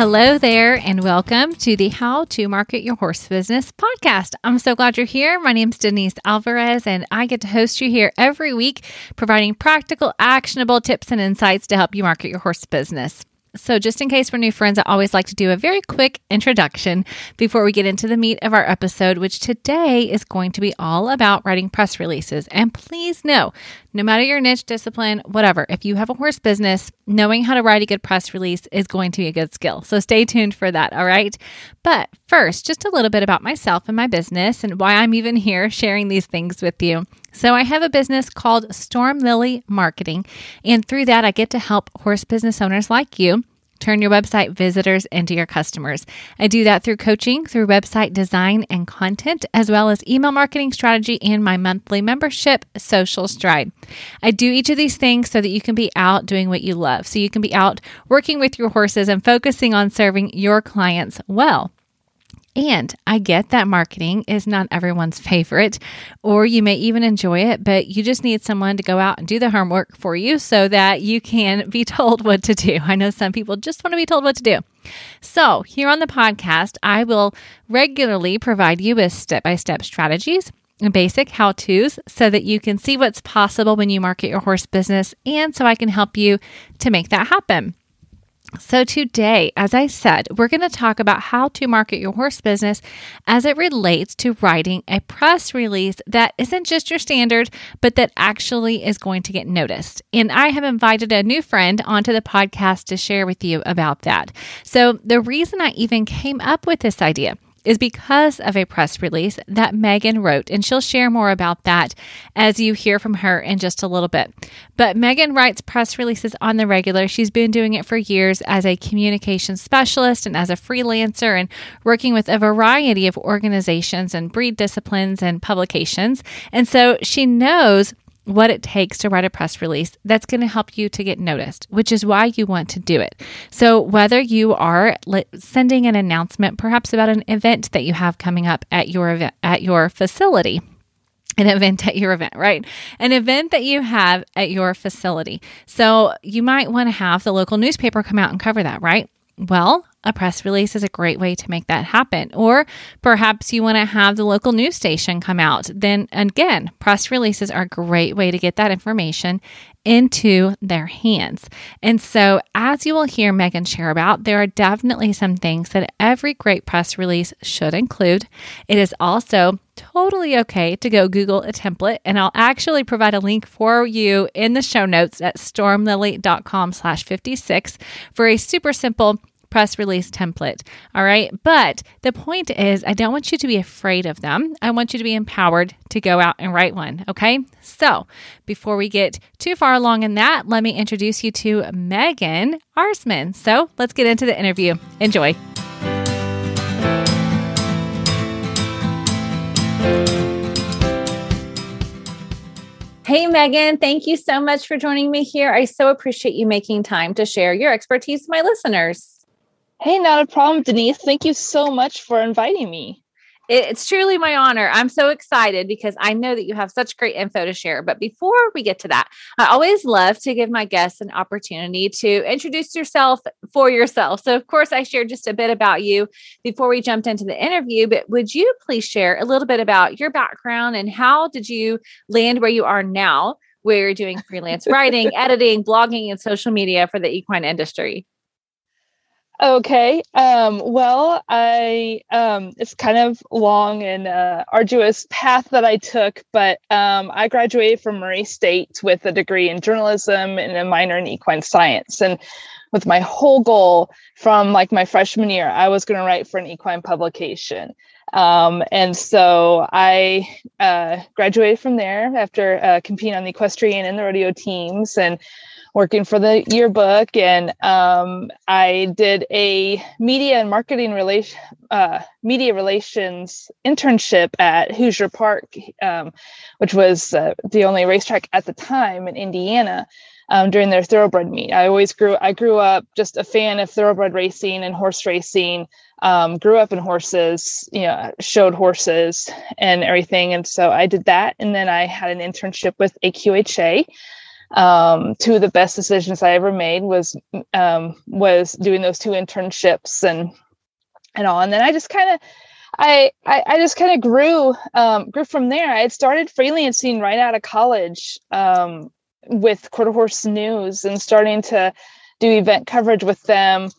Hello there, and welcome to the How to Market Your Horse Business podcast. I'm so glad you're here. My name is Denise Alvarez, and I get to host you here every week, providing practical, actionable tips and insights to help you market your horse business. So, just in case we're new friends, I always like to do a very quick introduction before we get into the meat of our episode, which today is going to be all about writing press releases. And please know, no matter your niche, discipline, whatever, if you have a horse business, knowing how to write a good press release is going to be a good skill. So, stay tuned for that. All right. But first, just a little bit about myself and my business and why I'm even here sharing these things with you. So, I have a business called Storm Lily Marketing, and through that, I get to help horse business owners like you turn your website visitors into your customers. I do that through coaching, through website design and content, as well as email marketing strategy and my monthly membership, Social Stride. I do each of these things so that you can be out doing what you love. So you can be out working with your horses and focusing on serving your clients well. And I get that marketing is not everyone's favorite, or you may even enjoy it, but you just need someone to go out and do the homework for you so that you can be told what to do. I know some people just want to be told what to do. So, here on the podcast, I will regularly provide you with step by step strategies and basic how to's so that you can see what's possible when you market your horse business and so I can help you to make that happen. So, today, as I said, we're going to talk about how to market your horse business as it relates to writing a press release that isn't just your standard, but that actually is going to get noticed. And I have invited a new friend onto the podcast to share with you about that. So, the reason I even came up with this idea is because of a press release that Megan wrote, and she'll share more about that as you hear from her in just a little bit. But Megan writes press releases on the regular. She's been doing it for years as a communication specialist and as a freelancer and working with a variety of organizations and breed disciplines and publications. And so she knows what it takes to write a press release that's going to help you to get noticed, which is why you want to do it. So, whether you are sending an announcement, perhaps about an event that you have coming up at your event, at your facility, an event at your event, right? An event that you have at your facility. So, you might want to have the local newspaper come out and cover that, right? Well, a press release is a great way to make that happen. Or perhaps you want to have the local news station come out. Then again, press releases are a great way to get that information into their hands. And so, as you will hear Megan share about, there are definitely some things that every great press release should include. It is also totally okay to go Google a template, and I'll actually provide a link for you in the show notes at stormlily.com slash 56 for a super simple press release template. All right. But the point is, I don't want you to be afraid of them. I want you to be empowered to go out and write one. Okay. So before we get too far along in that, let me introduce you to Megan Arszman. So let's get into the interview. Enjoy. Hey, Megan, thank you so much for joining me here. I so appreciate you making time to share your expertise with my listeners. Hey, not a problem, Denise. Thank you so much for inviting me. It's truly my honor. I'm so excited because I know that you have such great info to share. But before we get to that, I always love to give my guests an opportunity to introduce yourself for yourself. So, of course, I shared just a bit about you before we jumped into the interview, but would you please share a little bit about your background and how did you land where you are now, where you're doing freelance writing, editing, blogging, and social media for the equine industry? Okay. Um, well, I um, it's kind of long and uh, arduous path that I took, but um, I graduated from Murray State with a degree in journalism and a minor in equine science. And with my whole goal from like my freshman year, I was going to write for an equine publication. Um, and so I uh, graduated from there after uh, competing on the equestrian and the rodeo teams and working for the yearbook. And um, i did a media and marketing relation uh, media relations internship at hoosier park um, which was uh, the only racetrack at the time in indiana um, during their thoroughbred meet. I always grew i grew up just a fan of thoroughbred racing and horse racing um, grew up in horses you know showed horses and everything. And so i did that. And then i had an internship with aqha um, two of the best decisions I ever made was um, was doing those two internships and and all. And then I just kind of I, I, I just kind of grew um, grew from there. I had started freelancing right out of college um, with Quarter Horse News and starting to do event coverage with them.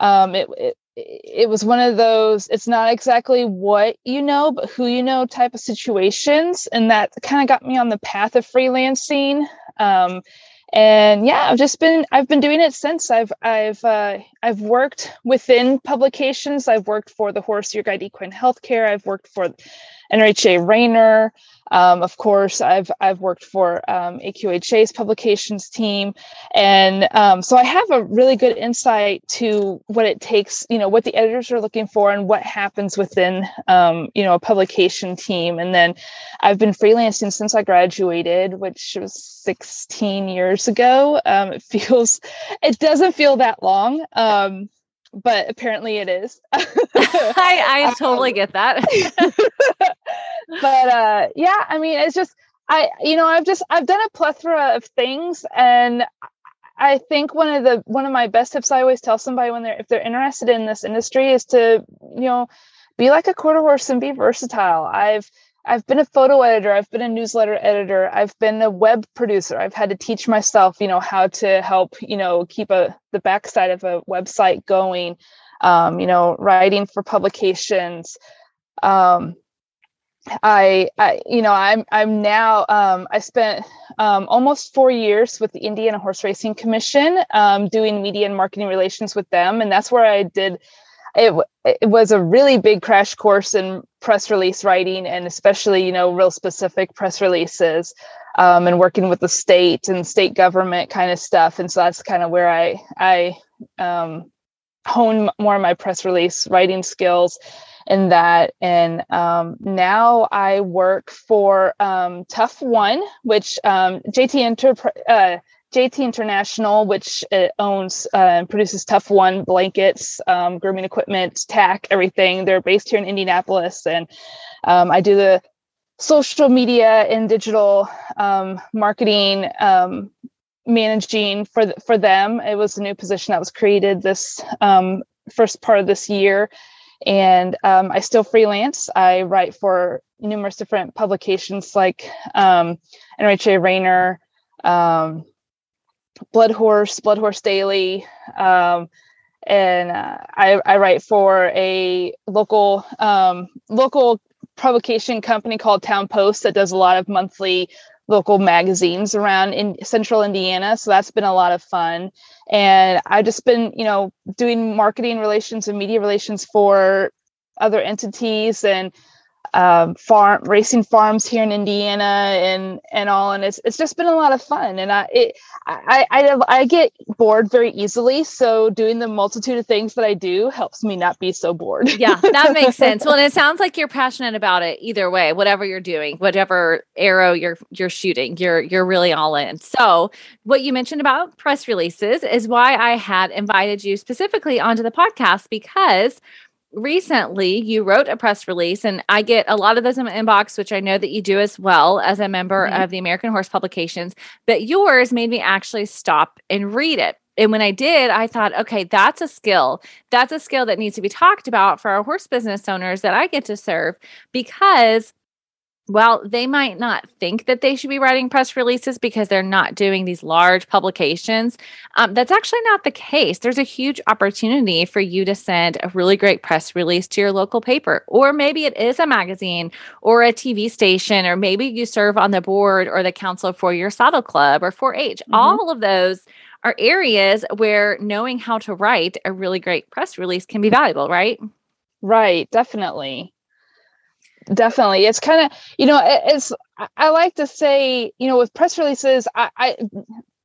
Um, it, it it was one of those it's not exactly what you know but who you know type of situations and that kind of got me on the path of freelancing um, and yeah i've just been i've been doing it since. I've i've uh, i've worked within publications. I've worked for the horse your guide equine healthcare. I've worked for nrha Reiner um, of course, I've I've worked for um, AQHA's publications team, and um, so I have a really good insight to what it takes, you know, what the editors are looking for, and what happens within, um, you know, a publication team. And then I've been freelancing since I graduated, which was 16 years ago. Um, it feels, it doesn't feel that long um, but apparently it is. I, I totally um, get that. but uh, yeah, I mean, it's just I, you know, I've just I've done a plethora of things, and I think one of the one of my best tips I always tell somebody when they're if they're interested in this industry is to you know be like a quarter horse and be versatile. I've I've been a photo editor, I've been a newsletter editor, I've been a web producer. I've had to teach myself, you know, how to help, you know, keep a the backside of a website going. Um, you know, writing for publications. Um, I, I, you know, I'm, I'm now, um, I spent um, almost four years with the Indiana Horse Racing Commission, um, doing media and marketing relations with them, and that's where I did. It, it was a really big crash course in press release writing, and especially, you know, real specific press releases, um, and working with the state and state government kind of stuff. And so that's kind of where I, I um, hone more of my press release writing skills in that. And um, now I work for um, Tough One, which um, JT Inter- uh, JT International, which uh, owns uh, and produces Tough One blankets, um, grooming equipment, tack, everything. They're based here in Indianapolis, and um, I do the social media and digital um, marketing managing for for them. It was a new position that was created this um, first part of this year, and um, I still freelance. I write for numerous different publications like um, NRHA Reiner, um, Blood Horse, Blood Horse Daily, um, and uh, I, I, write for a local um, local publication company called Town Post that does a lot of monthly local magazines around in central Indiana. So that's been a lot of fun. And I've just been, you know, doing marketing relations and media relations for other entities and um, farm racing farms here in Indiana and and all, and it's it's just been a lot of fun. And I it, I, I I get bored very easily, so doing the multitude of things that I do helps me not be so bored. yeah, that makes sense. Well, and it sounds like you're passionate about it either way, whatever you're doing, whatever arrow you're you're shooting, you're you're really all in. So, what you mentioned about press releases is why I had invited you specifically onto the podcast because recently you wrote a press release and i get a lot of those in my inbox which i know that you do as well as a member mm-hmm. of the american horse publications but yours made me actually stop and read it and when i did i thought okay that's a skill that's a skill that needs to be talked about for our horse business owners that i get to serve because well, they might not think that they should be writing press releases because they're not doing these large publications. Um, that's actually not the case. There's a huge opportunity for you to send a really great press release to your local paper, or maybe it is a magazine or a TV station, or maybe you serve on the board or the council for your saddle club or 4 H. Mm-hmm. All of those are areas where knowing how to write a really great press release can be valuable, right? Right, definitely definitely. It's kind of you know it's i like to say you know with press releases I, I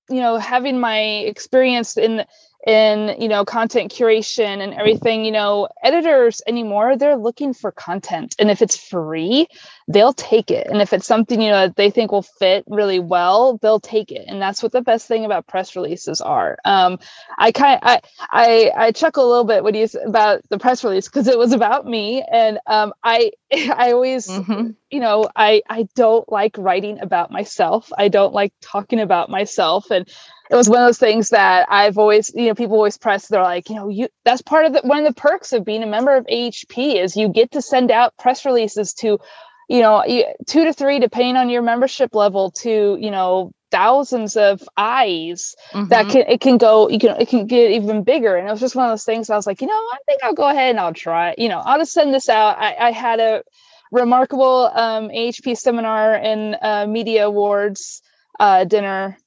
you know having my experience in in you know content curation and everything you know editors anymore they're looking for content. And if it's free they'll take it. And if it's something you know that they think will fit really well they'll take it. And that's what the best thing about press releases are. Um, i kind I, I i chuckle a little bit when you about the press release because it was about me. And um, i i always mm-hmm. you know i i don't like writing about myself. I don't like talking about myself. And it was one of those things that I've always, you know, people always press. They're like, you know, you that's part of the one of the perks of being a member of AHP is you get to send out press releases to, you know, two to three, depending on your membership level, to you know thousands of eyes mm-hmm. that can it can go you can it can get even bigger and it was just one of those things i was like you know i think i'll go ahead and i'll try you know i'll just send this out i, I had a remarkable um, ahp seminar and uh, media awards uh, dinner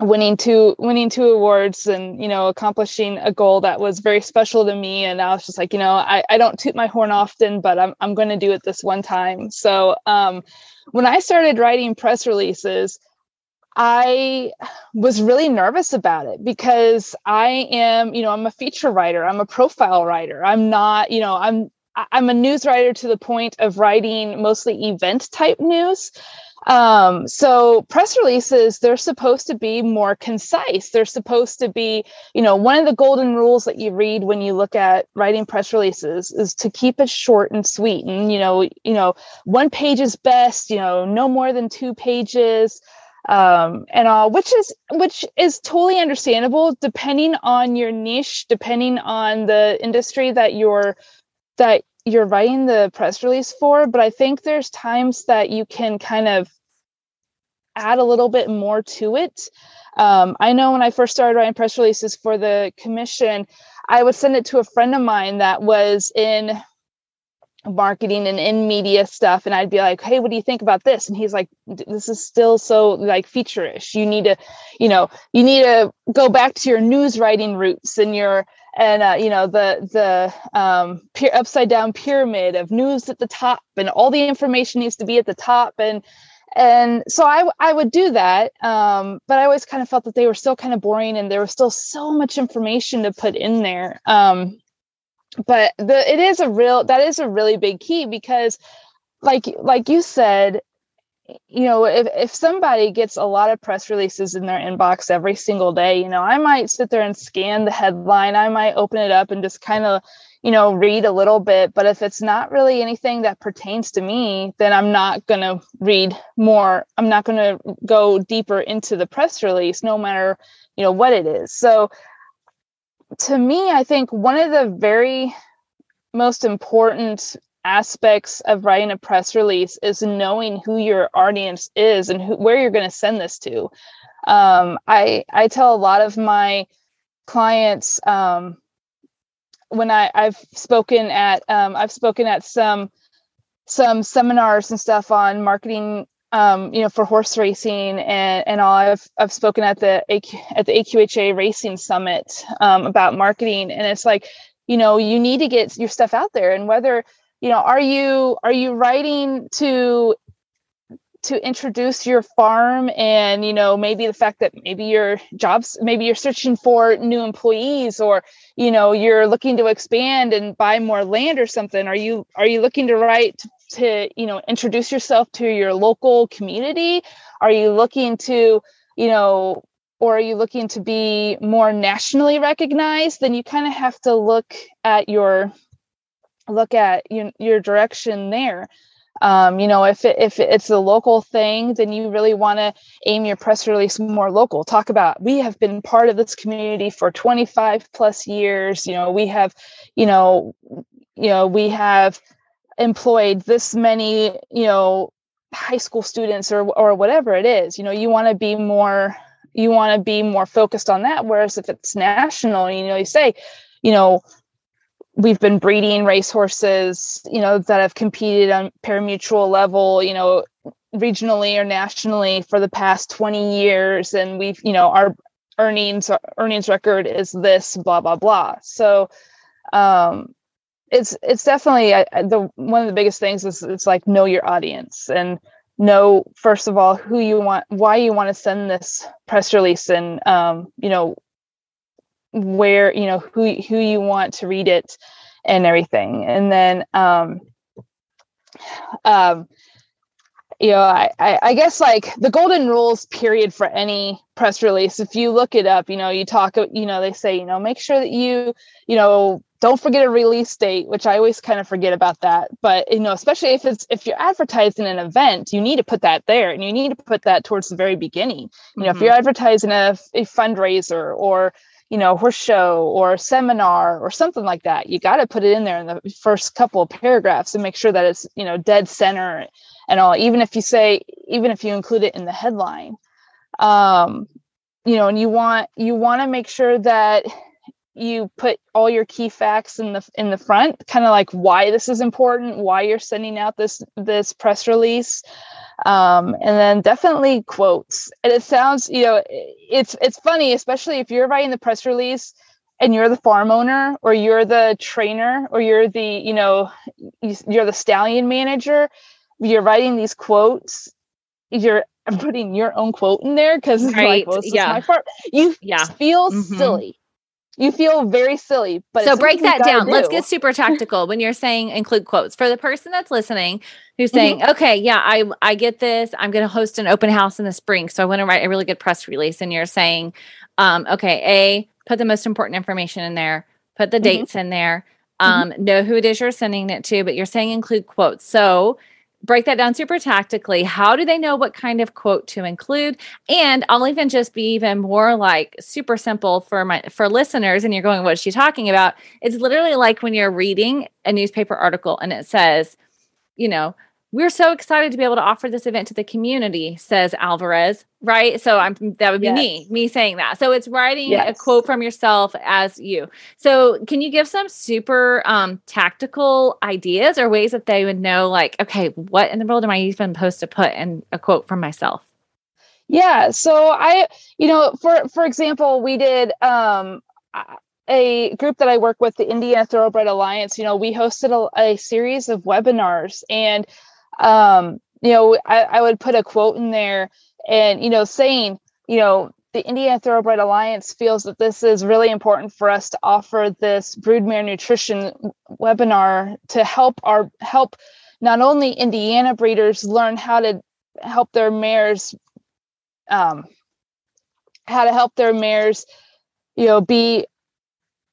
winning two winning two awards and you know accomplishing a goal that was very special to me. And i was just like you know i, I don't toot my horn often but i'm, I'm going to do it this one time. So um, when i started writing press releases i was really nervous about it because i am you know i'm a feature writer. I'm a profile writer. I'm not you know i'm i'm a news writer to the point of writing mostly event type news um, so press releases, they're supposed to be more concise. They're supposed to be, you know, one of the golden rules that you read when you look at writing press releases is to keep it short and sweet. And, you know, you know, one page is best, you know, no more than two pages um, and all, which is which is totally understandable depending on your niche, depending on the industry that you're that you're writing the press release for, but I think there's times that you can kind of add a little bit more to it. Um, I know when I first started writing press releases for the commission, I would send it to a friend of mine that was in marketing and in media stuff and I'd be like, "Hey, what do you think about this?" And he's like, "This is still so like feature-ish. You need to, you know, you need to go back to your news writing roots and your and uh, you know the the um, upside down pyramid of news at the top and all the information needs to be at the top and and so I I would do that um, but I always kind of felt that they were still kind of boring and there was still so much information to put in there um, but the it is a real that is a really big key because like like you said you know if, if somebody gets a lot of press releases in their inbox every single day you know i might sit there and scan the headline. I might open it up and just kind of you know read a little bit. But if it's not really anything that pertains to me then i'm not going to read more. I'm not going to go deeper into the press release no matter you know what it is. So to me i think one of the very most important aspects of writing a press release is knowing who your audience is and who, where you're going to send this to. Um, I I tell a lot of my clients um, when I I've spoken at um, I've spoken at some some seminars and stuff on marketing um, you know for horse racing and and all I've I've spoken at the AQ, at the AQHA racing summit um, about marketing. And it's like you know you need to get your stuff out there. And whether you know are you are you writing to to introduce your farm and you know maybe the fact that maybe your jobs maybe you're searching for new employees or you know you're looking to expand and buy more land or something are you are you looking to write to you know introduce yourself to your local community? Are you looking to you know or are you looking to be more nationally recognized? Then you kind of have to look at your look at your, your direction there. Um, you know if it, if it's a local thing then you really want to aim your press release more local. Talk about we have been part of this community for 25 plus years. You know we have you know you know we have employed this many you know high school students or or whatever it is you know you want to be more you want to be more focused on that whereas if it's national you know you say you know we've been breeding racehorses, you know, that have competed on parimutuel level, you know, regionally or nationally for the past 20 years. And we've, you know, our earnings earnings record is this, blah, blah, blah. So um it's it's definitely the one of the biggest things is it's like know your audience and know first of all who you want why you want to send this press release and um you know where you know who who you want to read it and everything. And then um um you know I, I i guess like the golden rules period for any press release if you look it up you know you talk you know they say you know make sure that you you know don't forget a release date which i always kind of forget about that. But you know especially if it's if you're advertising an event you need to put that there and you need to put that towards the very beginning. You know mm-hmm. if you're advertising a, a fundraiser or you know horse show or seminar or something like that you got to put it in there in the first couple of paragraphs and make sure that it's you know dead center and all even if you say even if you include it in the headline. Um you know and you want you want to make sure that you put all your key facts in the in the front kind of like why this is important why you're sending out this this press release um, and then definitely quotes and it sounds you know it's it's funny especially if you're writing the press release and you're the farm owner or you're the trainer or you're the you know you're the stallion manager you're writing these quotes you're putting your own quote in there because right. like, well, yeah. you yeah. feel mm-hmm. silly you feel very silly but so break that down do. let's get super tactical when you're saying include quotes for the person that's listening who's mm-hmm. saying okay yeah i i get this i'm going to host an open house in the spring so i want to write a really good press release and you're saying um, okay a put the most important information in there put the mm-hmm. dates in there um, mm-hmm. know who it is you're sending it to but you're saying include quotes so break that down super tactically. How do they know what kind of quote to include? And I'll even just be even more like super simple for my for listeners. And you're going, what's she talking about? It's literally like when you're reading a newspaper article and it says, you know, we're so excited to be able to offer this event to the community, says Alvarez. Right. So I'm that would be yes. me, me saying that. So it's writing yes. a quote from yourself as you. So can you give some super um, tactical ideas or ways that they would know, like, okay, what in the world am I even supposed to put in a quote from myself? Yeah. So I, you know, for for example, we did um a group that I work with, the Indiana Thoroughbred Alliance, you know, we hosted a, a series of webinars and um, you know, I, I would put a quote in there and, you know, saying, you know, the Indiana Thoroughbred Alliance feels that this is really important for us to offer this broodmare nutrition webinar to help our help not only Indiana breeders learn how to help their mares um, how to help their mares you know be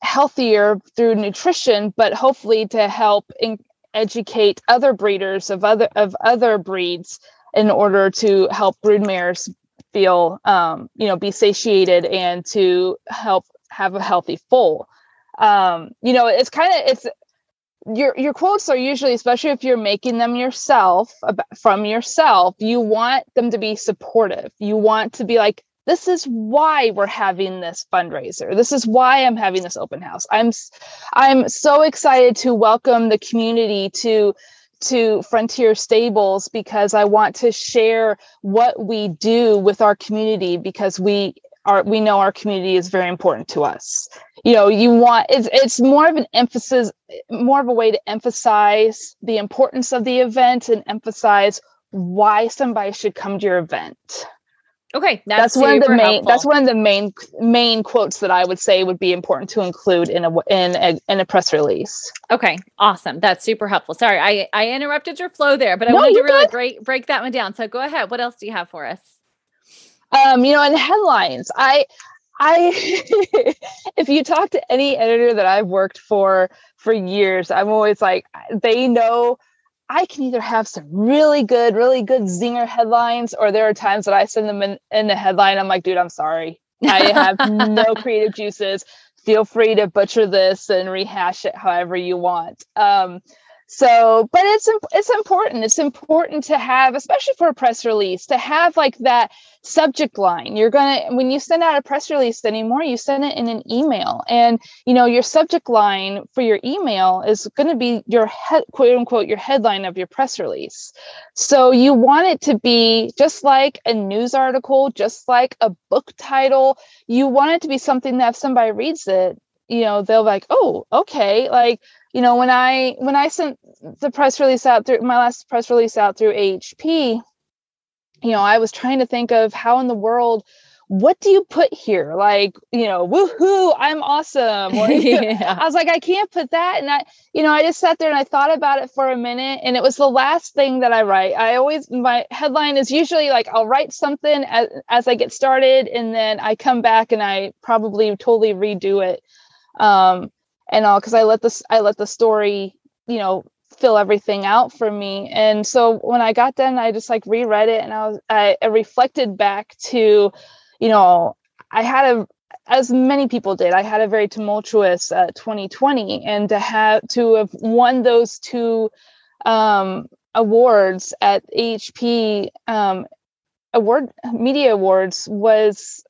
healthier through nutrition but hopefully to help in, educate other breeders of other of other breeds in order to help broodmares feel um, you know be satiated and to help have a healthy foal. Um, you know it's kind of it's your your quotes are usually especially if you're making them yourself from yourself you want them to be supportive. You want to be like this is why we're having this fundraiser. This is why i'm having this open house. I'm i'm so excited to welcome the community to to frontier stables because i want to share what we do with our community because we are we know our community is very important to us. You know you want it's it's more of an emphasis more of a way to emphasize the importance of the event and emphasize why somebody should come to your event Okay, that's, that's one of the main. Helpful. That's one of the main main quotes that I would say would be important to include in a in a in a press release. Okay, awesome. That's super helpful. Sorry, I I interrupted your flow there, but I no, wanted to really break break that one down. So go ahead. What else do you have for us? Um, you know, in headlines, I I if you talk to any editor that I've worked for for years, I'm always like they know I can either have some really good, really good zinger headlines, or there are times that I send them in, in the headline. I'm like, dude, I'm sorry. I have no creative juices. Feel free to butcher this and rehash it however you want. Um, so but it's it's important. It's important to have especially for a press release to have like that subject line. You're gonna when you send out a press release anymore you send it in an email. And you know your subject line for your email is going to be your head quote unquote your headline of your press release. So you want it to be just like a news article just like a book title. You want it to be something that if somebody reads it you know they'll be like oh okay. Like you know when i when i sent the press release out through my last press release out through hp you know i was trying to think of how in the world what do you put here? Like, you know, woohoo, I'm awesome. Or, yeah. I was like, I can't put that. And I, you know, I just sat there and I thought about it for a minute. And it was the last thing that I write. I always, my headline is usually like, I'll write something as, as I get started. And then I come back and I probably totally redo it. Um, and all, cause I let this, I let the story, you know, fill everything out for me. And so when I got done, I just like reread it and I was, I, I reflected back to, you know, I had a as many people did, I had a very tumultuous uh, 2020, and to have to have won those two um, awards at hp um, award media awards was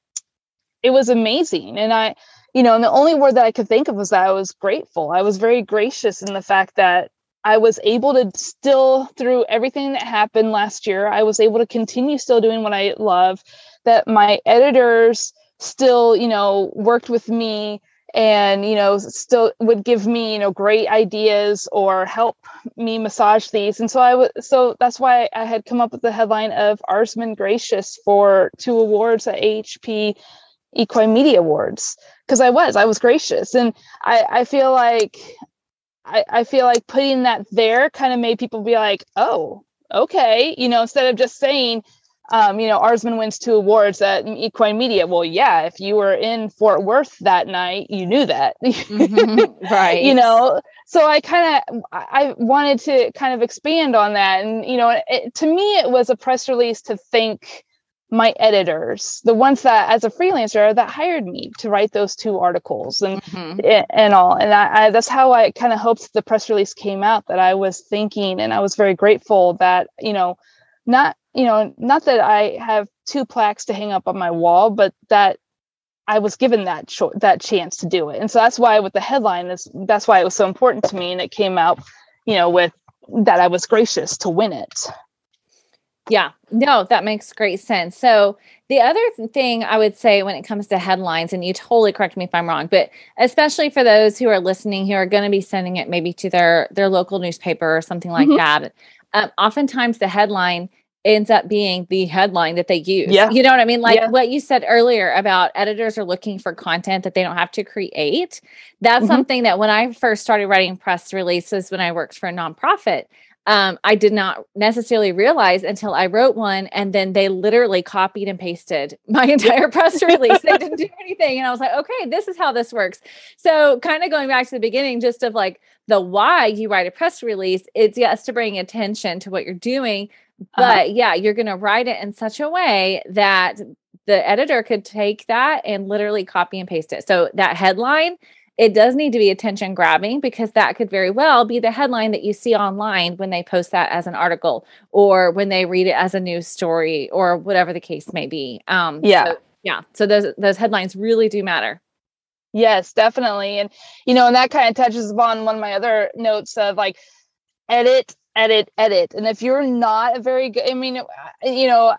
it was amazing, and I, you know, and the only word that I could think of was that I was grateful. I was very gracious in the fact that I was able to still through everything that happened last year, I was able to continue still doing what I love that my editors still, you know, worked with me and you know still would give me you know great ideas or help me massage these and so i was so that's why i had come up with the headline of arszman gracious for two awards at ahp equine media awards because i was i was gracious and i i feel like i i feel like putting that there kind of made people be like oh okay you know instead of just saying um, you know, Arszman wins two awards at Equine Media. Well, yeah, if you were in Fort Worth that night, you knew that, mm-hmm. right? you know, so I kind of I wanted to kind of expand on that, and you know, it, to me, it was a press release to thank my editors, the ones that, as a freelancer, that hired me to write those two articles and mm-hmm. and all, and I, I that's how I kind of hoped the press release came out. That I was thinking, and I was very grateful that you know, not you know, not that I have two plaques to hang up on my wall, but that I was given that cho- that chance to do it. And so that's why with the headline is that's why it was so important to me and it came out, you know, with that I was gracious to win it. Yeah, no, that makes great sense. So, the other thing I would say when it comes to headlines, and you totally correct me if I'm wrong, but especially for those who are listening who are going to be sending it maybe to their their local newspaper or something like mm-hmm. that, um, oftentimes the headline ends up being the headline that they use. Yeah. You know what I mean? Like yeah. what you said earlier about editors are looking for content that they don't have to create. That's mm-hmm. something that when I first started writing press releases when I worked for a nonprofit, um, I did not necessarily realize until I wrote one and then they literally copied and pasted my entire press release. they didn't do anything. And I was like, okay, this is how this works. So, kind of going back to the beginning, just of like the why you write a press release, it's yes to bring attention to what you're doing, uh-huh. But uh-huh. yeah, you're going to write it in such a way that the editor could take that and literally copy and paste it. So that headline, it does need to be attention grabbing because that could very well be the headline that you see online when they post that as an article or when they read it as a news story or whatever the case may be. Um, yeah. So, yeah. So those those headlines really do matter. Yes, definitely. And you know, and that kind of touches upon one of my other notes of like edit edit, edit. And if you're not a very good, I mean, uh, you know,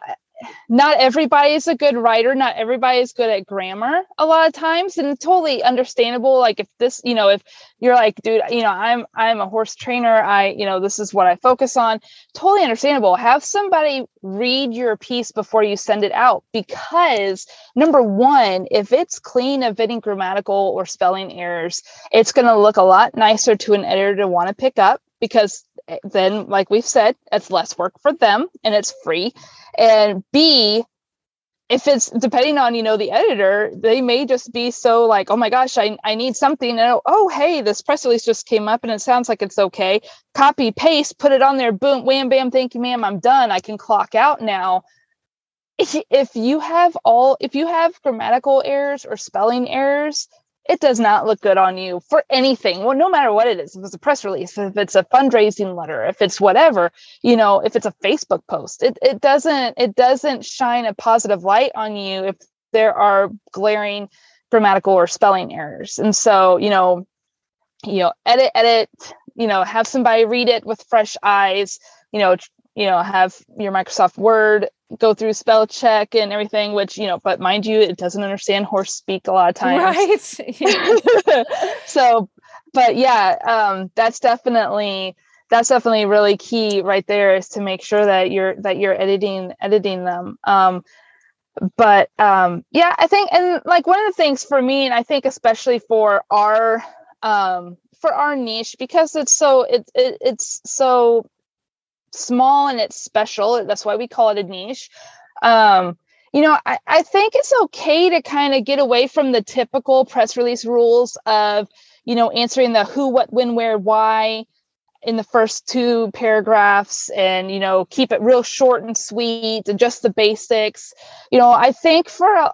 not everybody is a good writer. Not everybody is good at grammar a lot of times. And totally understandable. Like if this, you know, if you're like, dude, you know, I'm, I'm a horse trainer. I, you know, this is what I focus on. Totally understandable. Have somebody read your piece before you send it out. Because number one, if it's clean of any grammatical or spelling errors, it's going to look a lot nicer to an editor to want to pick up because Eh, then like we've said it's less work for them and it's free. And b if it's depending on you know the editor they may just be so like oh my gosh i, I need something. And oh hey this press release just came up and it sounds like it's okay. Copy paste put it on there. Boom wham bam thank you ma'am. I'm done. I can clock out now. If you have all if you have grammatical errors or spelling errors it does not look good on you for anything. Well, no matter what it is, if it's a press release, if it's a fundraising letter, if it's whatever, you know, if it's a Facebook post, it, it doesn't it doesn't shine a positive light on you if there are glaring grammatical or spelling errors. And so, you know, you know, edit, edit, you know, have somebody read it with fresh eyes, you know, you know, have your Microsoft Word go through spell check and everything, which, you know, but mind you, it doesn't understand horse speak a lot of times. Right. so, but yeah, um, that's definitely that's definitely really key right there is to make sure that you're that you're editing editing them. Um, but um, yeah, I think, and like one of the things for me, and I think especially for our um, for our niche, because it's so it, it it's so small and it's special. That's why we call it a niche. Um, you know, I, I think it's okay to kind of get away from the typical press release rules of, you know, answering the who, what, when, where, why, in the first two paragraphs and you know keep it real short and sweet and just the basics. You know i think for uh,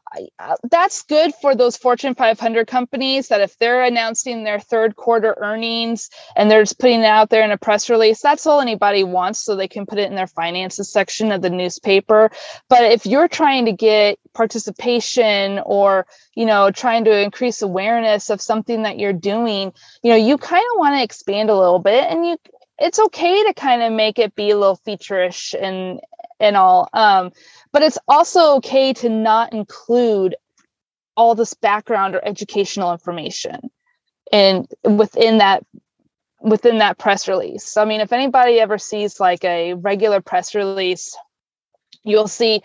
that's good for those fortune 500 companies that if they're announcing their third quarter earnings and they're just putting it out there in a press release that's all anybody wants so they can put it in their finances section of the newspaper. But if you're trying to get participation or you know trying to increase awareness of something that you're doing you know you kind of want to expand a little bit and you it's okay to kind of make it be a little featureish and and all um but it's also okay to not include all this background or educational information and within that within that press release. I mean if anybody ever sees like a regular press release you'll see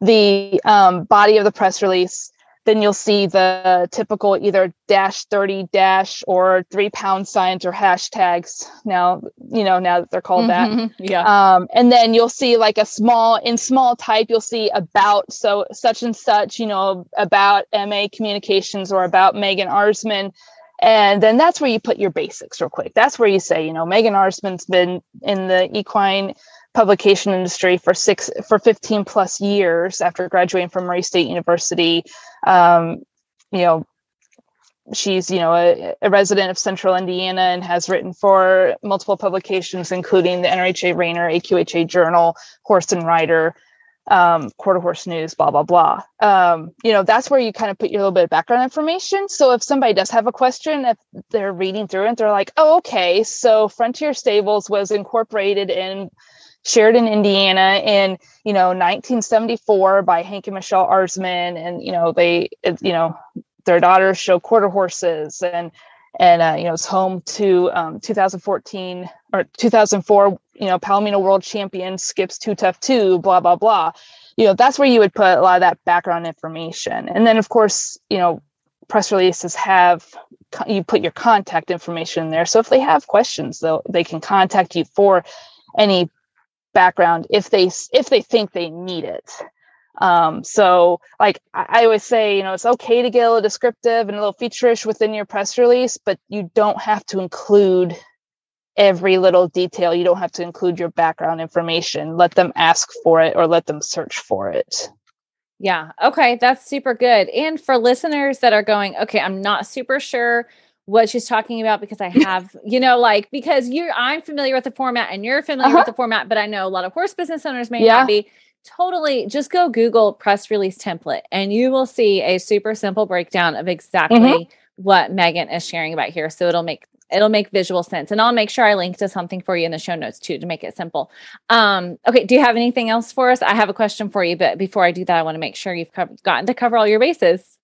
the um, body of the press release, then you'll see the typical either dash 30 dash or three pound signs or hashtags now you know now that they're called mm-hmm. that yeah. Um, and then you'll see like a small in small type you'll see about so such and such you know about ma communications or about megan arszman. And then that's where you put your basics real quick. That's where you say you know megan arszman's been in the equine publication industry for six for 15 plus years after graduating from Murray State University. Um, you know, she's you know a, a, resident of Central Indiana and has written for multiple publications, including the NRHA Reiner, AQHA Journal, Horse and Rider. Um, quarter horse news, blah blah blah. Um, you know, that's where you kind of put your little bit of background information. So if somebody does have a question, if they're reading through it, they're like, "Oh, okay, so Frontier Stables was incorporated in Sheridan, Indiana in, you know, 1974 by Hank and Michelle Arszman. And, you know, they, you know, their daughters show quarter horses and, and, uh, you know, it's home to um, 2014 or 2004, you know, Palomino world champion skips too tough too, blah, blah, blah. You know, that's where you would put a lot of that background information. And then, of course, you know, press releases have you put your contact information in there. So if they have questions, they'll they can contact you for any background if they if they think they need it. Um, so like I, always say you know it's okay to get a little descriptive and a little featureish within your press release but you don't have to include every little detail. You don't have to include your background information. Let them ask for it or let them search for it. Yeah. Okay. That's super good. And for listeners that are going okay i'm not super sure what she's talking about because I have, you know, like because you're I'm familiar with the format and you're familiar uh-huh. with the format, but I know a lot of horse business owners may yeah. not be. Totally just go Google press release template and you will see a super simple breakdown of exactly mm-hmm. what Megan is sharing about here. So it'll make it'll make visual sense. And I'll make sure I link to something for you in the show notes too to make it simple. Um, okay, do you have anything else for us? I have a question for you, but before I do that, I want to make sure you've covered, gotten to cover all your bases.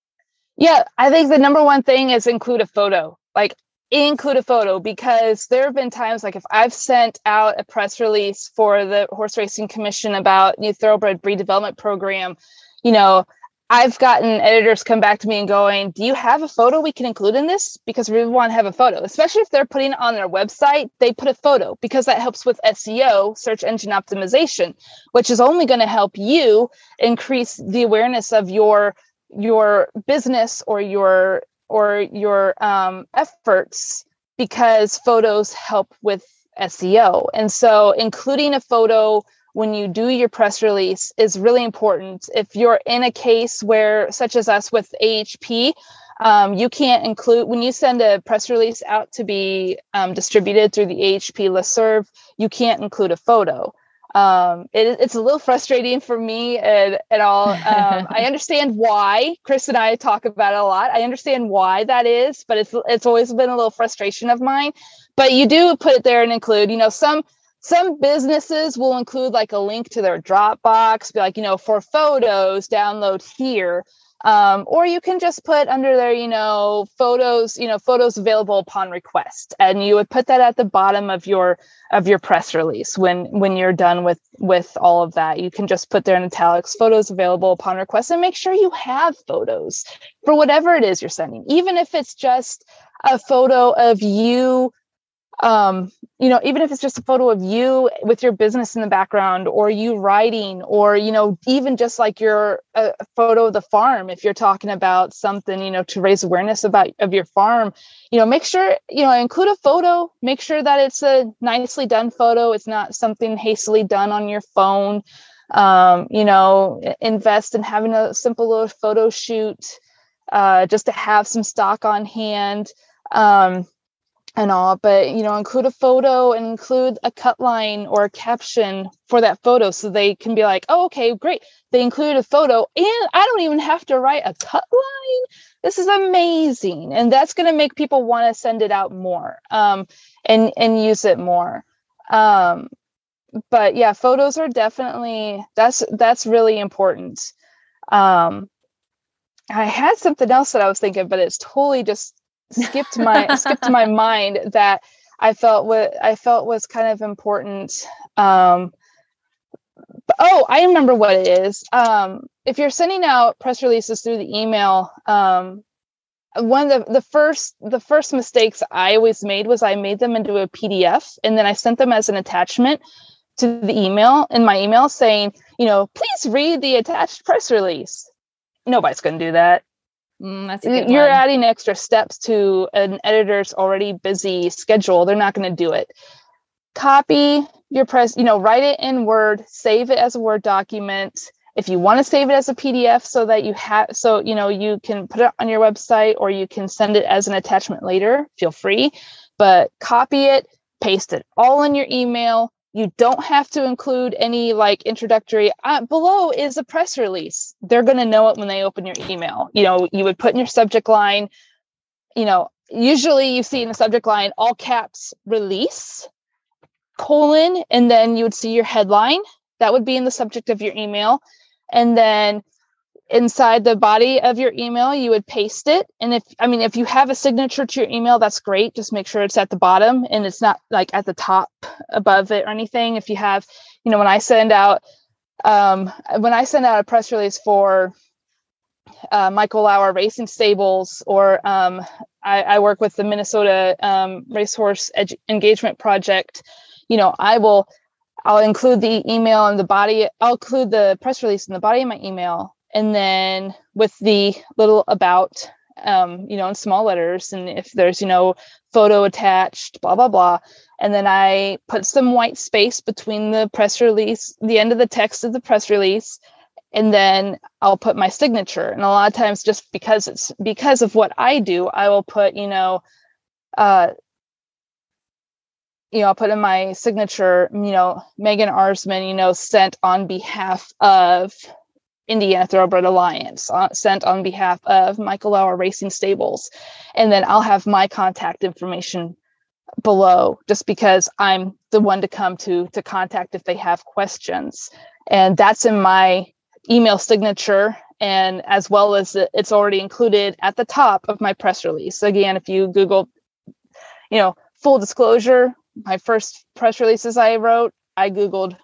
Yeah, I think the number one thing is include a photo. Like include a photo because there have been times like if I've sent out a press release for the horse racing commission about new thoroughbred breed development program, you know, I've gotten editors come back to me and going, Do you have a photo we can include in this? Because we want to have a photo, especially if they're putting it on their website, they put a photo because that helps with SEO, search engine optimization, which is only going to help you increase the awareness of your your business or your or your um, efforts because photos help with SEO. And so including a photo when you do your press release is really important. If you're in a case where, such as us with AHP, um, you can't include when you send a press release out to be um, distributed through the AHP listserv, you can't include a photo um, it, it's a little frustrating for me at, at all. Um, I understand why Chris and I talk about it a lot. I understand why that is, but it's it's always been a little frustration of mine. But you do put it there and include, you know, some some businesses will include like a link to their Dropbox, be like, you know, for photos, download here. Um, or you can just put under there you know photos you know photos available upon request. And you would put that at the bottom of your of your press release when when you're done with with all of that. You can just put there in italics photos available upon request and make sure you have photos for whatever it is you're sending. Even if it's just a photo of you um, you know, even if it's just a photo of you with your business in the background or you writing or, you know, even just like your a photo of the farm, if you're talking about something, you know, to raise awareness about of your farm, you know, make sure, you know, include a photo, make sure that it's a nicely done photo. It's not something hastily done on your phone. Um, you know, invest in having a simple little photo shoot, uh, just to have some stock on hand. Um, and all, but you know, include a photo and include a cut line or a caption for that photo so they can be like, oh, okay, great. They included a photo and I don't even have to write a cut line. This is amazing. And that's going to make people want to send it out more um, and, and use it more. Um, but yeah, photos are definitely, that's, that's really important. Um, I had something else that I was thinking, but it's totally just skipped my skipped my mind that I felt what I felt was kind of important. Um, but, oh, I remember what it is. Um, if you're sending out press releases through the email, um, one of the, the first the first mistakes I always made was I made them into a PDF and then I sent them as an attachment to the email in my email saying, you know, please read the attached press release. Nobody's going to do that. Mm, You're one. adding extra steps to an editor's already busy schedule. They're not going to do it. Copy your press, you know, write it in Word, save it as a Word document. If you want to save it as a PDF so that you have, so, you know, you can put it on your website or you can send it as an attachment later, feel free. But copy it, paste it all in your email, you don't have to include any like introductory. Uh, below is a press release. They're going to know it when they open your email. You know, you would put in your subject line, you know, usually you see in the subject line all caps release colon and then you would see your headline that would be in the subject of your email and then inside the body of your email you would paste it and if i mean if you have a signature to your email that's great just make sure it's at the bottom and it's not like at the top above it or anything if you have you know when i send out um when i send out a press release for uh, michael lauer racing stables or um i, I work with the minnesota um, racehorse Edu- engagement project you know i will I'll include the email in the body. I'll include the press release in the body of my email and then with the little about um, you know in small letters and if there's you know photo attached blah blah blah. And then i put some white space between the press release the end of the text of the press release and then i'll put my signature. And a lot of times just because it's because of what i do i will put you know uh you know, I'll put in my signature, you know, Megan Arszman, you know, sent on behalf of Indiana Thoroughbred Alliance uh, sent on behalf of Michael Lauer Racing Stables. And then I'll have my contact information below just because I'm the one to come to to contact if they have questions. And that's in my email signature and as well as it's already included at the top of my press release. Again, if you Google, you know, full disclosure, my first press releases I wrote, I Googled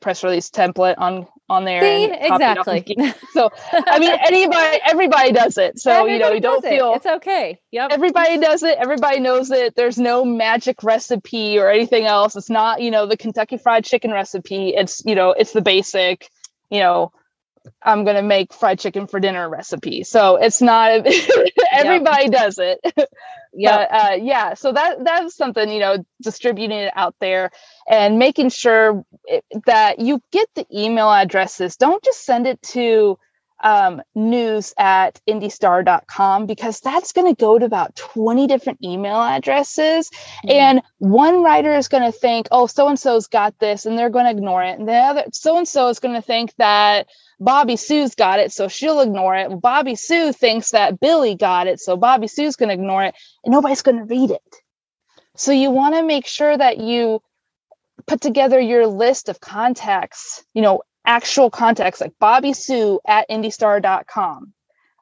press release template on on there. See, exactly. so I mean, anybody, everybody does it. So everybody you know, you don't feel it's okay. Yep. Everybody does it. Everybody knows it. There's no magic recipe or anything else. It's not you know the Kentucky Fried Chicken recipe. It's you know it's the basic. You know, I'm gonna make fried chicken for dinner recipe. So it's not everybody yep. does it. yeah uh, yeah so that that's something you know distributing it out there and making sure it, that you get the email addresses don't just send it to um, news at indystar.com because that's going to go to about 20 different email addresses mm-hmm. and one writer is going to think oh so and so's got this and they're going to ignore it and the other so and so is going to think that Bobby Sue's got it, so she'll ignore it. Bobby Sue thinks that Billy got it, so Bobby Sue's going to ignore it, and nobody's going to read it. So you want to make sure that you put together your list of contacts, you know, actual contacts like Bobby Sue at indystar.com.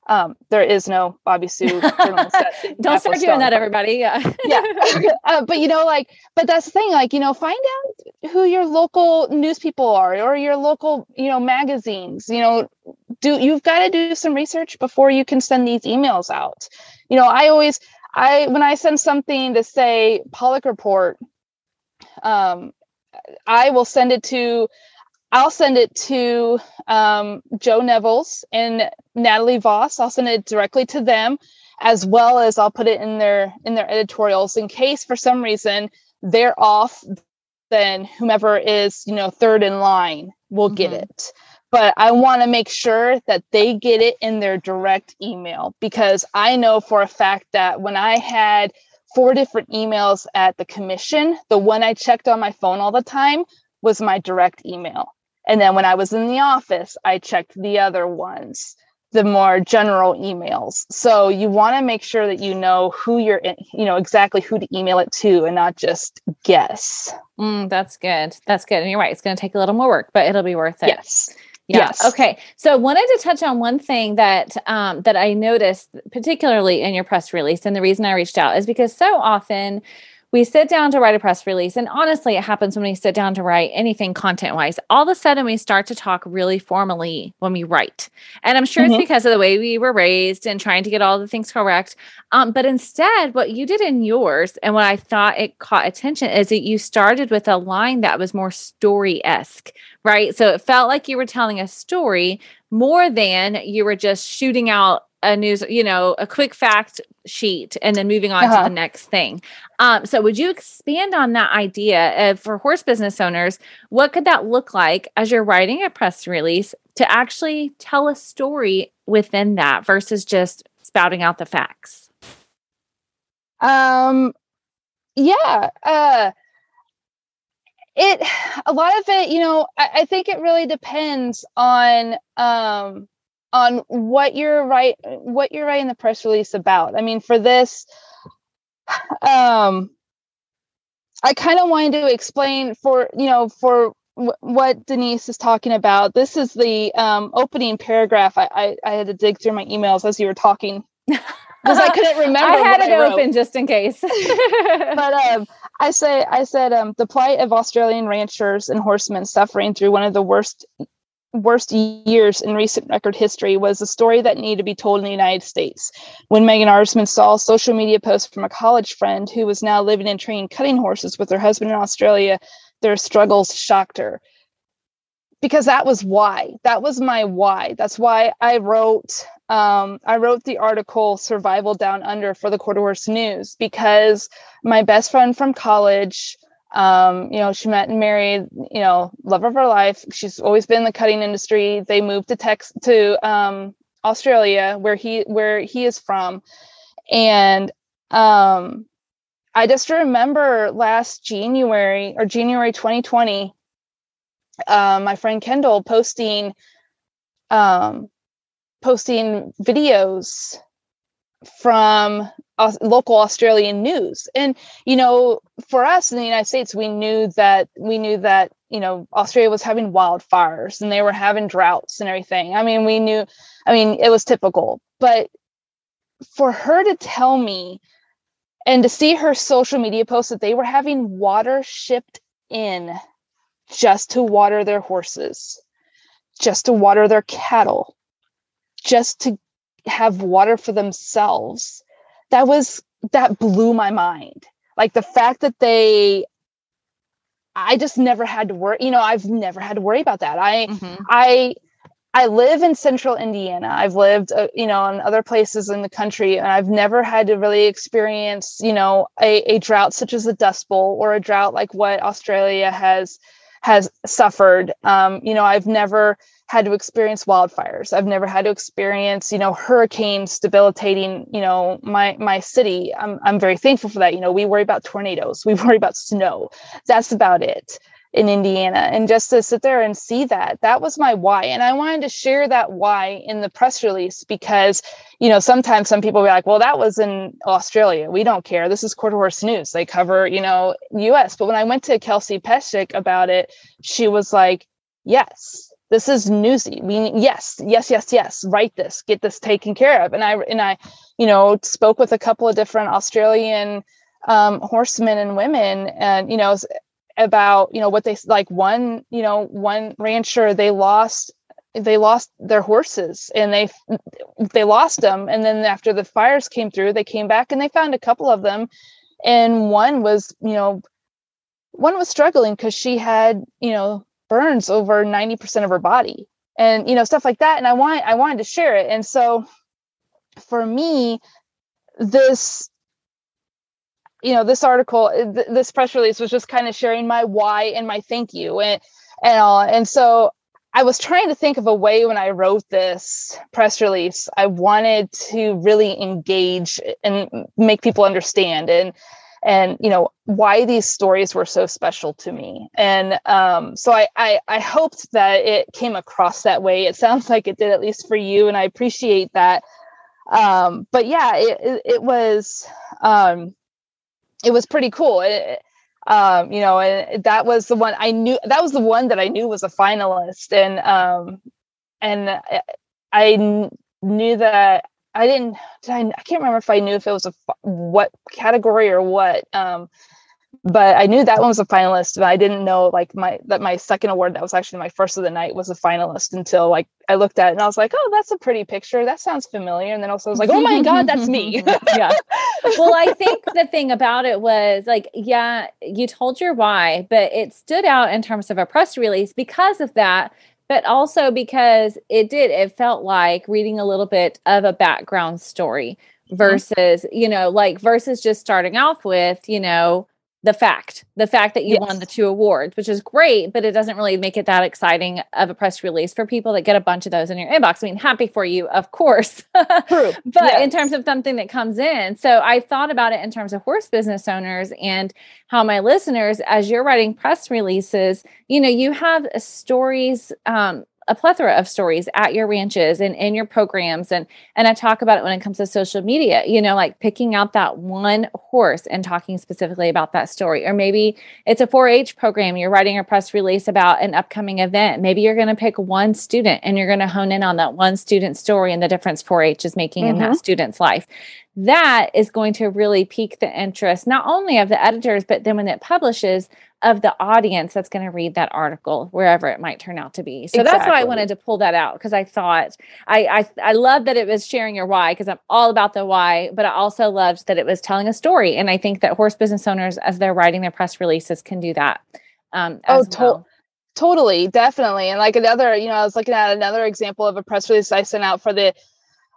Um, there is no Bobby Sue Don't start doing that, everybody. Yeah. yeah. Uh, but you know, like, but that's the thing, like, you know, find out who your local news people are or your local, you know, magazines, you know, do you've got to do some research before you can send these emails out. You know, I always I when I send something to say Paulick report, um, I will send it to I'll send it to um, Joe Nevills and Natalie Voss. I'll send it directly to them, as well as I'll put it in their in their editorials in case for some reason they're off. Then whomever is you know third in line will mm-hmm. get it. But I want to make sure that they get it in their direct email because I know for a fact that when I had four different emails at the commission, the one I checked on my phone all the time was my direct email and then when I was in the office, I checked the other ones, the more general emails. So you want to make sure that you know who you're, in, you know, exactly who to email it to and not just guess. Mm, that's good. That's good. And you're right. It's going to take a little more work, but it'll be worth it. Yes. Yeah. Yes. Okay. So I wanted to touch on one thing that um, that I noticed, particularly in your press release, and the reason I reached out is because so often we sit down to write a press release and honestly it happens when we sit down to write anything content wise all of a sudden we start to talk really formally when we write. And i'm sure mm-hmm. it's because of the way we were raised and trying to get all the things correct. Um, but instead what you did in yours and what i thought it caught attention is that you started with a line that was more story-esque right? So it felt like you were telling a story more than you were just shooting out a news, you know, a quick fact sheet and then moving on uh-huh. to the next thing. Um, so would you expand on that idea of for horse business owners, what could that look like as you're writing a press release to actually tell a story within that versus just spouting out the facts? Um yeah. Uh it a lot of it, you know, I, I think it really depends on um on what you're right what you're writing the press release about. I mean, for this, um, I kind of wanted to explain for you know for w- what Denise is talking about. This is the um, opening paragraph. I, I, I had to dig through my emails as you were talking because I couldn't remember. I had it I open just in case. but um, I say I said um, the plight of Australian ranchers and horsemen suffering through one of the worst worst years in recent record history was a story that needed to be told in the United States. When Megan Arszman saw a social media post from a college friend who was now living and training cutting horses with her husband in Australia, their struggles shocked her. Because that was why. That was my why. That's why I wrote um, I wrote the article Survival Down Under for the Quarter Horse News because my best friend from college um, you know, she met and married, you know, love of her life. She's always been in the cutting industry. They moved to Tex to um, Australia, where he where he is from, and um, I just remember last January or January 2020, uh, my friend Kendall posting um, posting videos from uh, local Australian news. And you know, for us in the United States, we knew that we knew that you know Australia was having wildfires and they were having droughts and everything. I mean, we knew. I mean, it was typical. But for her to tell me and to see her social media post that they were having water shipped in just to water their horses, just to water their cattle, just to have water for themselves that was that blew my mind. Like the fact that they i just never had to worry you know i've never had to worry about that. I mm-hmm. i i live in central indiana. I've lived uh, you know in other places in the country and i've never had to really experience you know a, a drought such as the dust bowl or a drought like what australia has has suffered um, you know i've never had to experience wildfires. I've never had to experience, you know, hurricanes debilitating, you know, my my city. I'm I'm very thankful for that. You know, we worry about tornadoes, we worry about snow. That's about it in Indiana. And just to sit there and see that, that was my why. And I wanted to share that why in the press release because, you know, sometimes some people be like, well, that was in Australia. We don't care. This is quarter horse news. They cover, you know, US. But when I went to Kelsey Pecsek about it, she was like, yes, this is newsy. We yes, yes, yes, yes. Write this, get this taken care of. And I and I, you know, spoke with a couple of different Australian um, horsemen and women, and you know, about you know what they like. One, you know, one rancher they lost they lost their horses and they they lost them and then after the fires came through they came back and they found a couple of them. And one was you know one was struggling because she had you know burns over 90% of her body and you know stuff like that. And i want i wanted to share it. And so for me this you know this article uh, th- this press release was just kind of sharing my why and my thank you and and all and so i was trying to think of a way when i wrote this press release i wanted to really engage and make people understand and and you know why these stories were so special to me. And um, so I, I i hoped that it came across that way. It sounds like it did at least for you and i appreciate that. Um, but yeah it, it, it was um, it was pretty cool it, um, you know and that was the one i knew that was the one that i knew was a finalist and um and i, knew that I didn't. Did I, I can't remember if I knew if it was a what category or what. Um, but I knew that one was a finalist, but I didn't know like my that my second award that was actually my first of the night was a finalist until like I looked at it and I was like, oh, that's a pretty picture. That sounds familiar. And then also I was like, oh my god, that's me. yeah. Well, I think the thing about it was like, yeah, you told your why, but it stood out in terms of a press release because of that but also because it did it felt like reading a little bit of a background story mm-hmm. versus mm-hmm. you know like versus just starting off with you know the fact the fact that you yes. won the two awards which is great but it doesn't really make it that exciting of a press release for people that get a bunch of those in your inbox i mean happy for you of course True. but yes. in terms of something that comes in so i thought about it in terms of horse business owners and how my listeners as you're writing press releases you know you have stories um, a plethora of stories at your ranches and in your programs and and I talk about it when it comes to social media you know like picking out that one horse and talking specifically about that story or maybe it's a 4-H program you're writing a press release about an upcoming event maybe you're going to pick one student and you're going to hone in on that one student story and the difference 4-H is making mm-hmm. in that mm-hmm. student's life that is going to really pique the interest not only of the editors but then when it publishes of the audience that's going to read that article wherever it might turn out to be so exactly. that's why i wanted to pull that out because i thought I, I i love that it was sharing your why because i'm all about the why but i also loved that it was telling a story and i think that horse business owners as they're writing their press releases can do that um oh to- well. totally definitely and like another you know i was looking at another example of a press release i sent out for the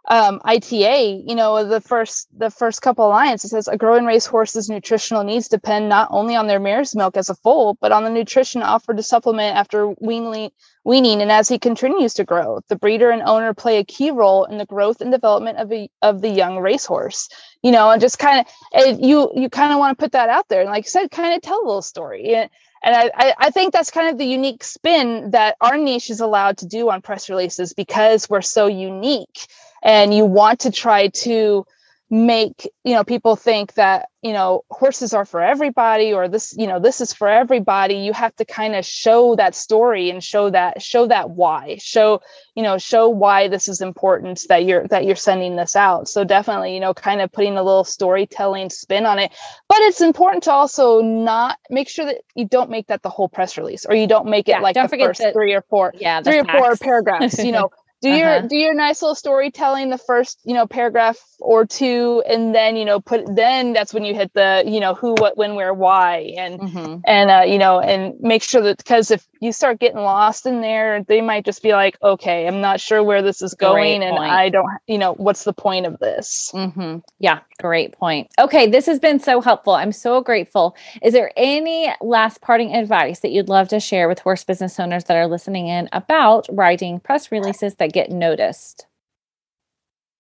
um, ITA, you know, the first the first couple of lines, it says a growing race horse's nutritional needs depend not only on their mare's milk as a foal, but on the nutrition offered to supplement after weanly, weaning and as he continues to grow. The breeder and owner play a key role in the growth and development of a of the young racehorse. You know, and just kind of you you kind of want to put that out there, and like you said, kind of tell a little story. And, and I, I think that's kind of the unique spin that our niche is allowed to do on press releases because we're so unique and you want to try to make you know people think that you know horses are for everybody or this you know this is for everybody. You have to kind of show that story and show that show that why show you know show why this is important that you're that you're sending this out. So definitely you know kind of putting a little storytelling spin on it. But it's important to also not make sure that you don't make that the whole press release or you don't make it yeah, like the first three or four yeah three or four paragraphs you know do uh-huh. your do your nice little storytelling the first you know paragraph or two and then you know put then that's when you hit the you know who what when where why and mm-hmm. and uh, you know and make sure that because if you start getting lost in there they might just be like okay i'm not sure where this is going and i don't you know what's the point of this mm-hmm. yeah great point okay this has been so helpful i'm so grateful is there any last parting advice that you'd love to share with horse business owners that are listening in about writing press releases that get noticed?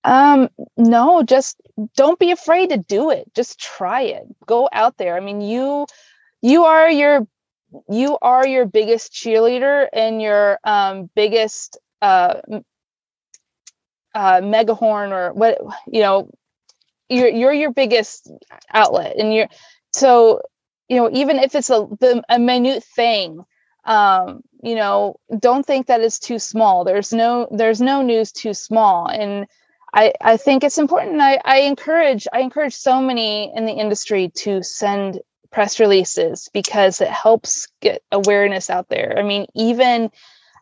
Um, no, just don't be afraid to do it. Just try it. Go out there. I mean, you you are your you are your biggest cheerleader and your um biggest uh uh megahorn or what you know you're you're your biggest outlet and you're so you know even if it's a the, a minute thing um you know, don't think that it's too small. There's no there's no news too small. And I, I think it's important. I, I encourage I encourage so many in the industry to send press releases because it helps get awareness out there. I mean, even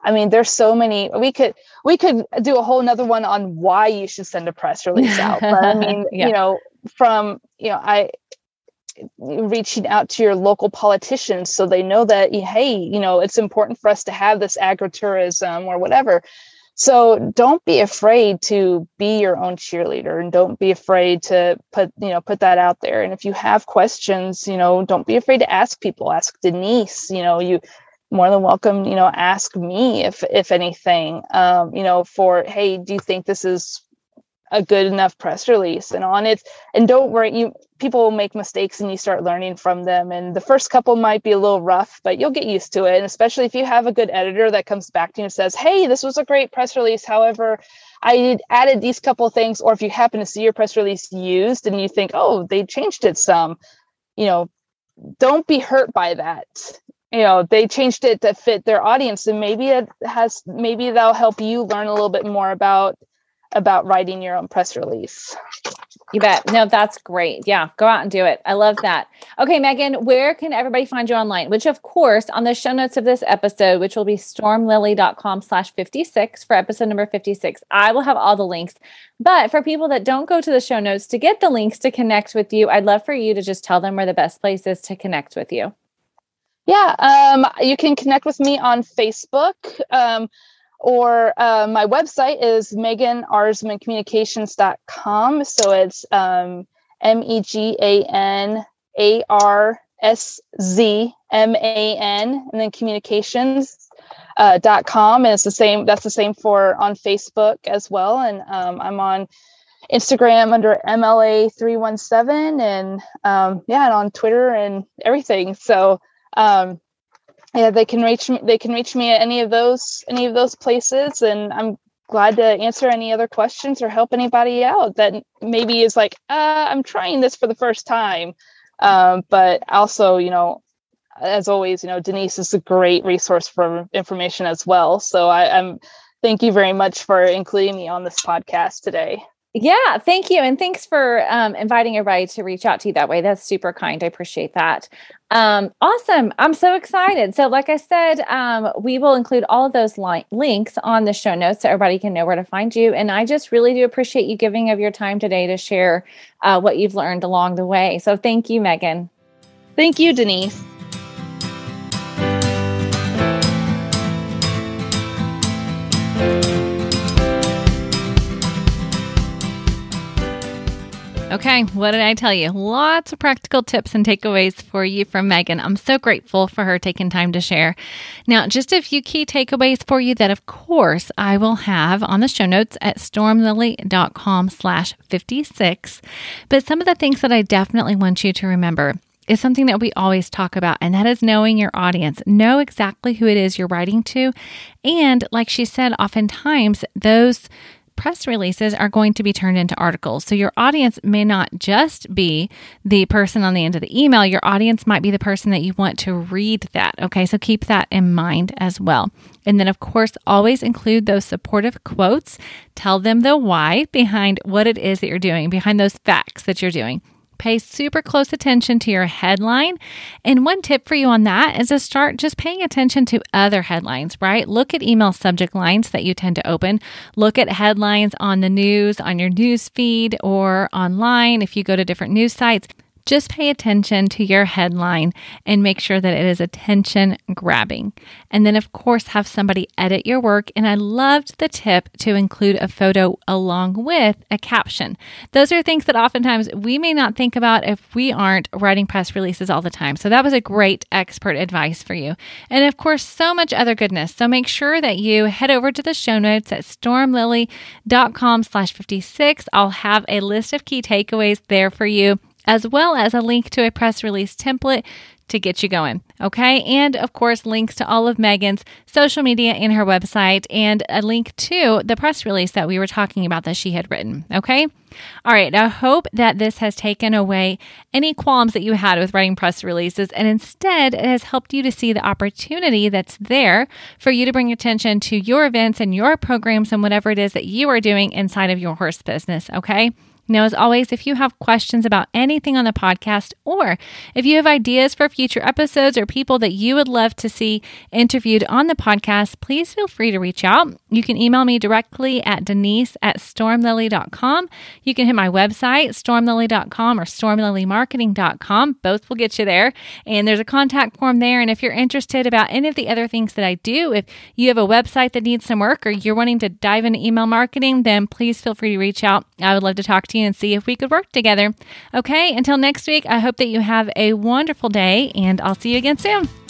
I mean, there's so many. We could we could do a whole nother one on why you should send a press release out. But I mean, yeah. you know, from you know, I reaching out to your local politicians so they know that hey, you know, it's important for us to have this agritourism or whatever. So don't be afraid to be your own cheerleader and don't be afraid to put, you know, put that out there. And if you have questions, you know, don't be afraid to ask people. Ask Denise, you know, you more than welcome, you know, ask me if if anything, um, you know, for hey, do you think this is a good enough press release and on it. And don't worry you people will make mistakes and you start learning from them. And the first couple might be a little rough but you'll get used to it. And especially if you have a good editor that comes back to you and says hey this was a great press release. However i added these couple things. Or if you happen to see your press release used and you think oh they changed it some you know don't be hurt by that. You know they changed it to fit their audience and maybe it has maybe that'll help you learn a little bit more about about writing your own press release. You bet. No, that's great. Yeah, go out and do it. I love that. Okay, Megan, where can everybody find you online? Which, of course, on the show notes of this episode, which will be stormlily.com slash 56 for episode number 56, I will have all the links. But for people that don't go to the show notes to get the links to connect with you, I'd love for you to just tell them where the best place is to connect with you. Yeah, um, you can connect with me on Facebook. Um, or uh, my website is meganarszmancommunications.com. So it's um, M E G A N A R S Z M A N and then communications uh, dot com. And it's the same that's the same for on facebook as well. And um, i'm on instagram under mla 317 and um, yeah and on twitter and everything. So um, yeah they can reach me they can reach me at any of those any of those places and i'm glad to answer any other questions or help anybody out that maybe is like uh, i'm trying this for the first time. Um, but also you know as always you know denise is a great resource for information as well. So I, i'm thank you very much for including me on this podcast today yeah, thank you. And thanks for um, inviting everybody to reach out to you that way. That's super kind. I appreciate that. Um, awesome. I'm so excited. So, like I said, um, we will include all of those li- links on the show notes so everybody can know where to find you. And I just really do appreciate you giving of your time today to share uh, what you've learned along the way. So, thank you, Megan. Thank you, Denise. Okay, what did I tell you? Lots of practical tips and takeaways for you from Megan. I'm so grateful for her taking time to share. Now, just a few key takeaways for you that, of course, I will have on the show notes at stormlily.com slash 56. But some of the things that I definitely want you to remember is something that we always talk about, and that is knowing your audience. Know exactly who it is you're writing to. And like she said, oftentimes those press releases are going to be turned into articles. So your audience may not just be the person on the end of the email, your audience might be the person that you want to read that. Okay, so keep that in mind as well. And then, of course, always include those supportive quotes. Tell them the why behind what it is that you're doing, behind those facts that you're doing pay super close attention to your headline. And one tip for you on that is to start just paying attention to other headlines, right? Look at email subject lines that you tend to open. Look at headlines on the news, on your news feed, or online if you go to different news sites. Just pay attention to your headline and make sure that it is attention grabbing. And then, of course, have somebody edit your work. And I loved the tip to include a photo along with a caption. Those are things that oftentimes we may not think about if we aren't writing press releases all the time. So that was a great expert advice for you. And of course, so much other goodness. So make sure that you head over to the show notes at stormlily.com slash 56. I'll have a list of key takeaways there for you as well as a link to a press release template to get you going. Okay. And of course, links to all of Megan's social media and her website, and a link to the press release that we were talking about that she had written. Okay. All right. I hope that this has taken away any qualms that you had with writing press releases, and instead it has helped you to see the opportunity that's there for you to bring attention to your events and your programs and whatever it is that you are doing inside of your horse business. Okay. Now, as always, if you have questions about anything on the podcast, or if you have ideas for future episodes or people that you would love to see interviewed on the podcast, please feel free to reach out. You can email me directly at denise at stormlily.com. You can hit my website, stormlily.com or stormlilymarketing.com. Both will get you there. And there's a contact form there. And if you're interested about any of the other things that I do, if you have a website that needs some work or you're wanting to dive into email marketing, then please feel free to reach out. I would love to talk to and see if we could work together. Okay, until next week, I hope that you have a wonderful day and I'll see you again soon.